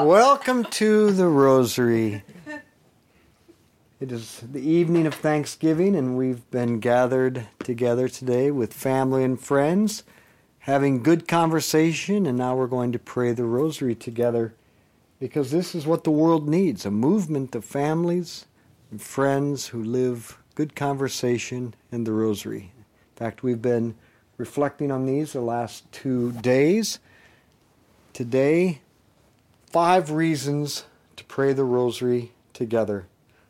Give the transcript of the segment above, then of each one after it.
Welcome to the Rosary. It is the evening of Thanksgiving, and we've been gathered together today with family and friends, having good conversation, and now we're going to pray the Rosary together because this is what the world needs a movement of families and friends who live good conversation in the Rosary. In fact, we've been reflecting on these the last two days. Today, five reasons to pray the Rosary together.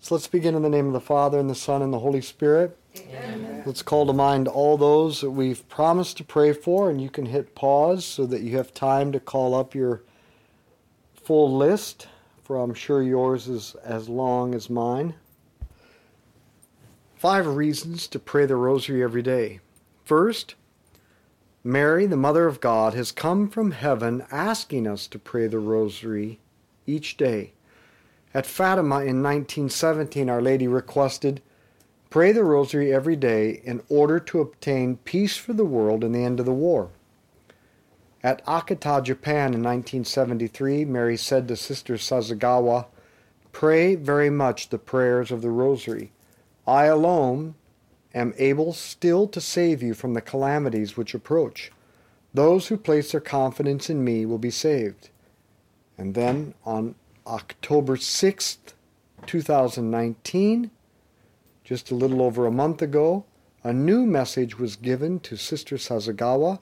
So let's begin in the name of the Father, and the Son, and the Holy Spirit. Amen. Let's call to mind all those that we've promised to pray for, and you can hit pause so that you have time to call up your full list, for I'm sure yours is as long as mine. Five reasons to pray the Rosary every day. First, Mary, the Mother of God, has come from heaven asking us to pray the Rosary each day. At Fatima in 1917, Our Lady requested, Pray the Rosary every day in order to obtain peace for the world and the end of the war. At Akita, Japan in 1973, Mary said to Sister Sasagawa, Pray very much the prayers of the Rosary. I alone am able still to save you from the calamities which approach. Those who place their confidence in me will be saved. And then on October 6th, 2019, just a little over a month ago, a new message was given to Sister Sasagawa,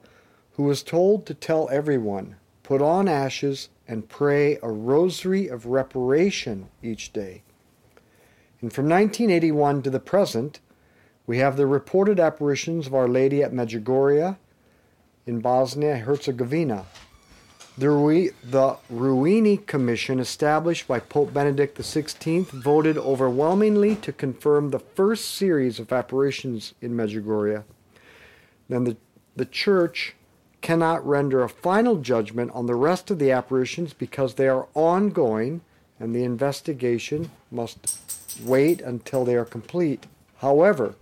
who was told to tell everyone, put on ashes and pray a rosary of reparation each day. And from 1981 to the present, we have the reported apparitions of Our Lady at Medjugorje in Bosnia Herzegovina. The, Ru- the Ruini Commission, established by Pope Benedict XVI, voted overwhelmingly to confirm the first series of apparitions in Medjugorje. Then the, the Church cannot render a final judgment on the rest of the apparitions because they are ongoing and the investigation must wait until they are complete. However,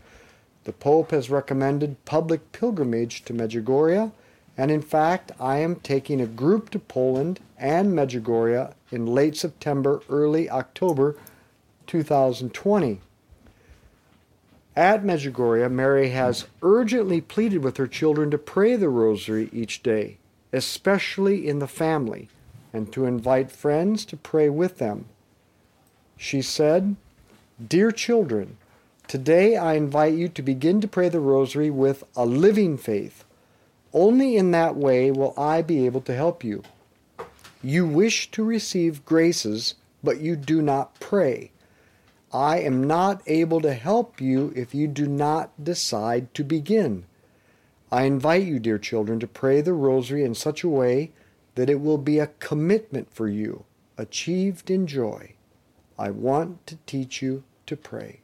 the Pope has recommended public pilgrimage to Medjugorje, and in fact, I am taking a group to Poland and Medjugorje in late September, early October 2020. At Medjugorje, Mary has urgently pleaded with her children to pray the rosary each day, especially in the family, and to invite friends to pray with them. She said, Dear children, today I invite you to begin to pray the rosary with a living faith. Only in that way will I be able to help you. You wish to receive graces, but you do not pray. I am not able to help you if you do not decide to begin. I invite you, dear children, to pray the rosary in such a way that it will be a commitment for you, achieved in joy. I want to teach you to pray.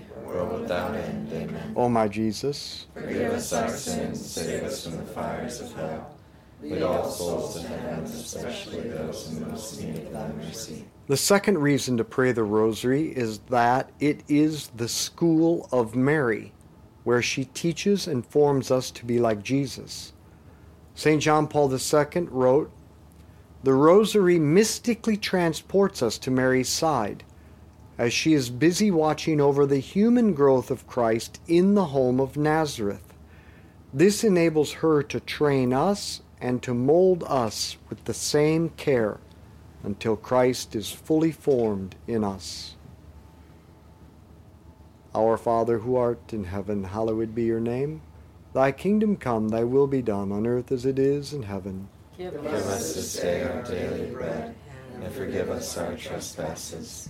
world without end. Amen. O my Jesus, Forgive us our sins, save us from the fires of hell. Lead all souls to heaven, especially those in most need of thy mercy. the second reason to pray the Rosary is that it is the school of Mary, where she teaches and forms us to be like Jesus. St. John Paul II wrote, The Rosary mystically transports us to Mary's side as she is busy watching over the human growth of Christ in the home of Nazareth. This enables her to train us and to mold us with the same care until Christ is fully formed in us. Our Father who art in heaven, hallowed be your name. Thy kingdom come, thy will be done on earth as it is in heaven. Give us this day our daily bread, and forgive us our trespasses,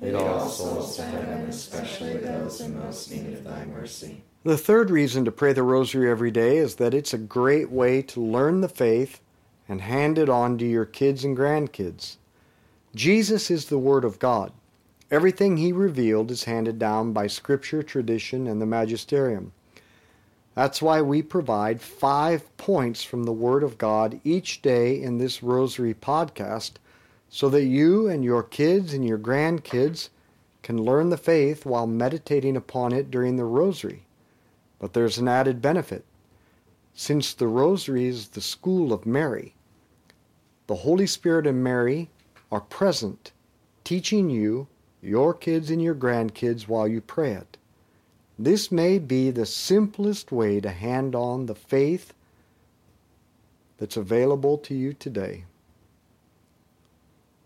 Lead all souls to heaven, especially those in most need of thy mercy. The third reason to pray the rosary every day is that it's a great way to learn the faith and hand it on to your kids and grandkids. Jesus is the Word of God. Everything he revealed is handed down by Scripture, tradition, and the magisterium. That's why we provide five points from the Word of God each day in this Rosary podcast so that you and your kids and your grandkids can learn the faith while meditating upon it during the Rosary. But there's an added benefit. Since the Rosary is the school of Mary, the Holy Spirit and Mary are present, teaching you, your kids, and your grandkids while you pray it. This may be the simplest way to hand on the faith that's available to you today.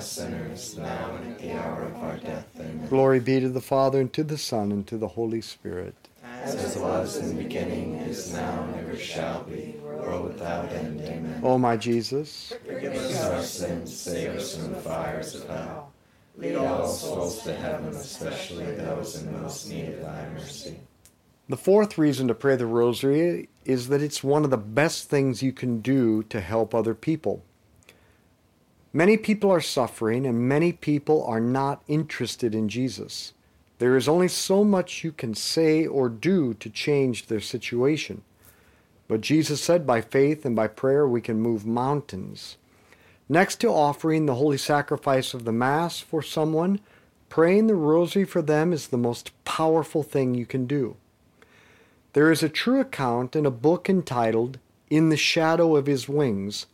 us sinners, now and at the hour of our death. Amen. Glory be to the Father, and to the Son, and to the Holy Spirit. As it was in the beginning, is now, and ever shall be, world without end. Amen. O my Jesus, Forgive us our sins, save us from the fires of hell. Lead all souls to heaven, especially those in most need of thy mercy. the fourth reason to pray the Rosary is that it's one of the best things you can do to help other people. Many people are suffering, and many people are not interested in Jesus. There is only so much you can say or do to change their situation. But Jesus said by faith and by prayer we can move mountains. Next to offering the holy sacrifice of the Mass for someone, praying the Rosary for them is the most powerful thing you can do. There is a true account in a book entitled In the Shadow of His Wings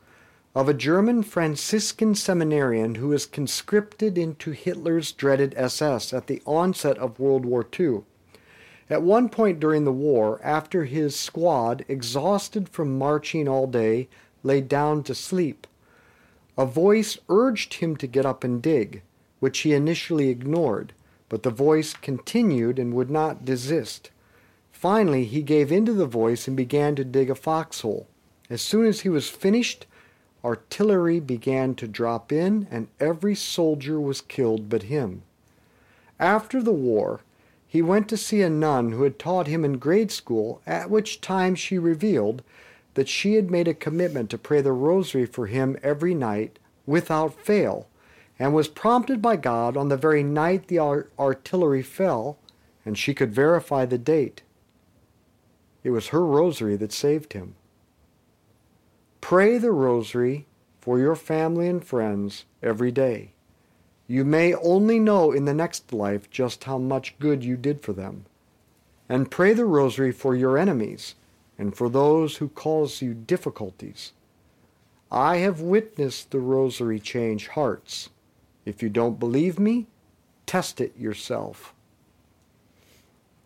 of a German Franciscan seminarian who was conscripted into Hitler's dreaded SS at the onset of World War II. At one point during the war, after his squad, exhausted from marching all day, lay down to sleep, a voice urged him to get up and dig, which he initially ignored, but the voice continued and would not desist. Finally, he gave in to the voice and began to dig a foxhole. As soon as he was finished, artillery began to drop in and every soldier was killed but him. After the war, he went to see a nun who had taught him in grade school, at which time she revealed that she had made a commitment to pray the rosary for him every night without fail, and was prompted by God on the very night the artillery fell, and she could verify the date. It was her rosary that saved him. Pray the rosary for your family and friends every day. You may only know in the next life just how much good you did for them. And pray the rosary for your enemies and for those who cause you difficulties. I have witnessed the rosary change hearts. If you don't believe me, test it yourself.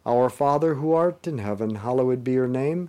Our Father who art in heaven, hallowed be your name.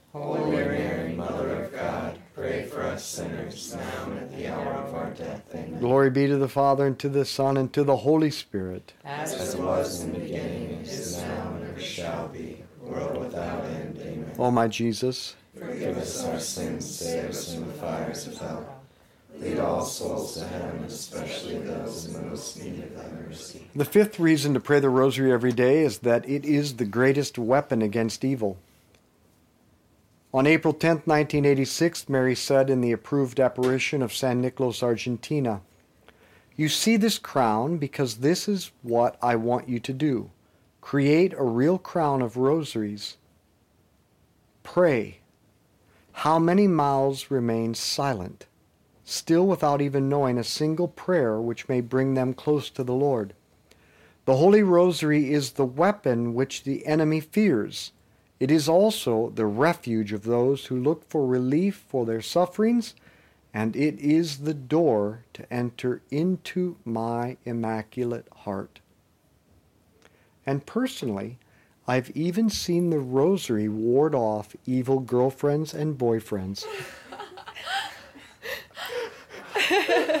Holy Mary, Mother of God, pray for us sinners, now and at the hour of our death. Amen. Glory be to the Father, and to the Son, and to the Holy Spirit. As it was in the beginning, is now, and ever shall be, world without end. Amen. O my Jesus, Forgive us our sins, save us from the fires of hell. Lead all souls to heaven, especially those in most need of thy mercy. the fifth reason to pray the Rosary every day is that it is the greatest weapon against evil. On April 10, 1986, Mary said in the approved apparition of San Nicolas, Argentina, You see this crown because this is what I want you to do. Create a real crown of rosaries. Pray. How many mouths remain silent, still without even knowing a single prayer which may bring them close to the Lord? The Holy Rosary is the weapon which the enemy fears. It is also the refuge of those who look for relief for their sufferings, and it is the door to enter into my immaculate heart. And personally, I've even seen the rosary ward off evil girlfriends and boyfriends.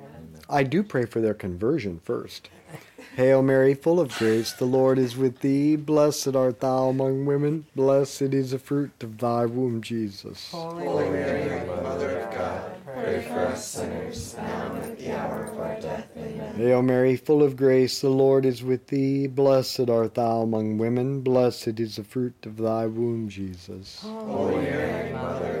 I do pray for their conversion first. Hail Mary, full of grace, the Lord is with thee. Blessed art thou among women. Blessed is the fruit of thy womb, Jesus. Holy Mary, Mother of God, pray for us sinners, now and at the hour of our death. Amen. Hail Mary, full of grace, the Lord is with thee. Blessed art thou among women. Blessed is the fruit of thy womb, Jesus. Holy Mary, Mother of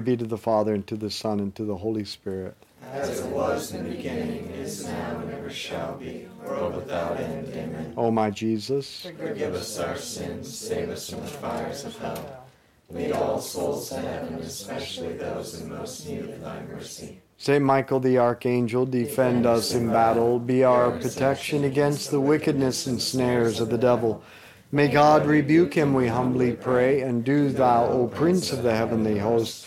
be to the Father, and to the Son, and to the Holy Spirit. As it was in the beginning, is now, and ever shall be, world without end. Amen. O my Jesus, Forgive us our sins, save us from the fires of hell. Lead all souls to heaven, especially those in most need of thy mercy. Saint Michael the Archangel, defend us in battle. Be our protection against the wickedness and snares of the devil. May God rebuke him, we humbly pray. And do thou, O Prince of the heavenly host,